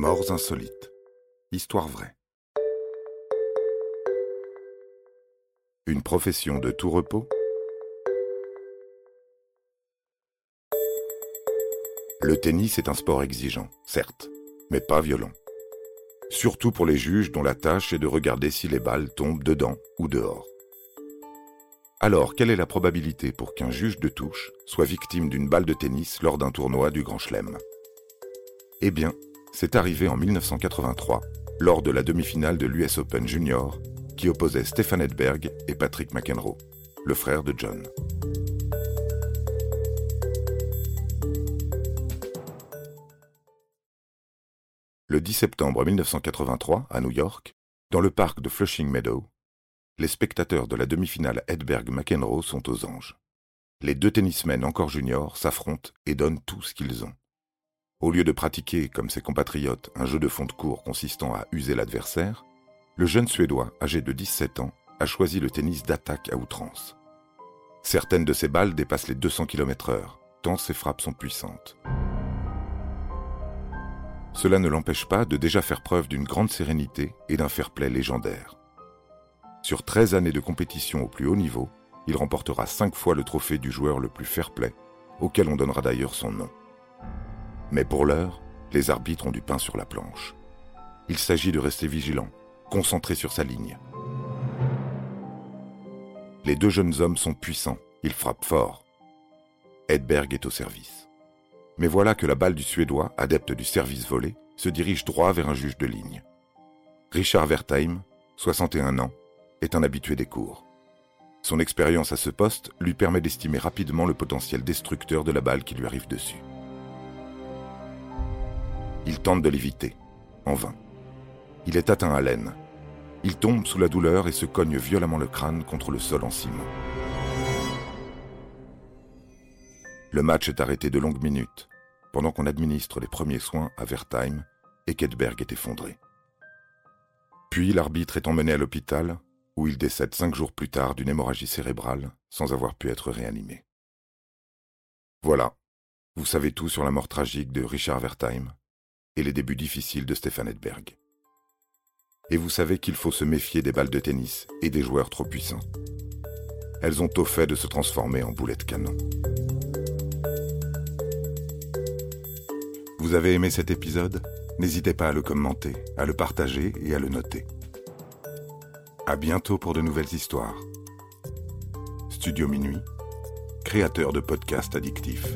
Morts insolites. Histoire vraie. Une profession de tout repos Le tennis est un sport exigeant, certes, mais pas violent. Surtout pour les juges dont la tâche est de regarder si les balles tombent dedans ou dehors. Alors, quelle est la probabilité pour qu'un juge de touche soit victime d'une balle de tennis lors d'un tournoi du Grand Chelem? Eh bien, c'est arrivé en 1983, lors de la demi-finale de l'US Open Junior, qui opposait Stefan Edberg et Patrick McEnroe, le frère de John. Le 10 septembre 1983, à New York, dans le parc de Flushing Meadow, les spectateurs de la demi-finale Edberg-McEnroe sont aux anges. Les deux tennismen encore juniors s'affrontent et donnent tout ce qu'ils ont. Au lieu de pratiquer, comme ses compatriotes, un jeu de fond de cours consistant à user l'adversaire, le jeune Suédois, âgé de 17 ans, a choisi le tennis d'attaque à outrance. Certaines de ses balles dépassent les 200 km/h, tant ses frappes sont puissantes. Cela ne l'empêche pas de déjà faire preuve d'une grande sérénité et d'un fair-play légendaire. Sur 13 années de compétition au plus haut niveau, il remportera 5 fois le trophée du joueur le plus fair-play, auquel on donnera d'ailleurs son nom. Mais pour l'heure, les arbitres ont du pain sur la planche. Il s'agit de rester vigilant, concentré sur sa ligne. Les deux jeunes hommes sont puissants, ils frappent fort. Edberg est au service. Mais voilà que la balle du Suédois, adepte du service volé, se dirige droit vers un juge de ligne. Richard Wertheim, 61 ans, est un habitué des cours. Son expérience à ce poste lui permet d'estimer rapidement le potentiel destructeur de la balle qui lui arrive dessus. Il tente de l'éviter, en vain. Il est atteint à l'aine. Il tombe sous la douleur et se cogne violemment le crâne contre le sol en ciment. Le match est arrêté de longues minutes, pendant qu'on administre les premiers soins à Wertheim et qu'Edberg est effondré. Puis l'arbitre est emmené à l'hôpital, où il décède cinq jours plus tard d'une hémorragie cérébrale sans avoir pu être réanimé. Voilà, vous savez tout sur la mort tragique de Richard Wertheim et les débuts difficiles de Stefan Edberg. Et vous savez qu'il faut se méfier des balles de tennis et des joueurs trop puissants. Elles ont au fait de se transformer en boulettes canon. Vous avez aimé cet épisode? N'hésitez pas à le commenter, à le partager et à le noter. À bientôt pour de nouvelles histoires. Studio Minuit, créateur de podcasts addictifs.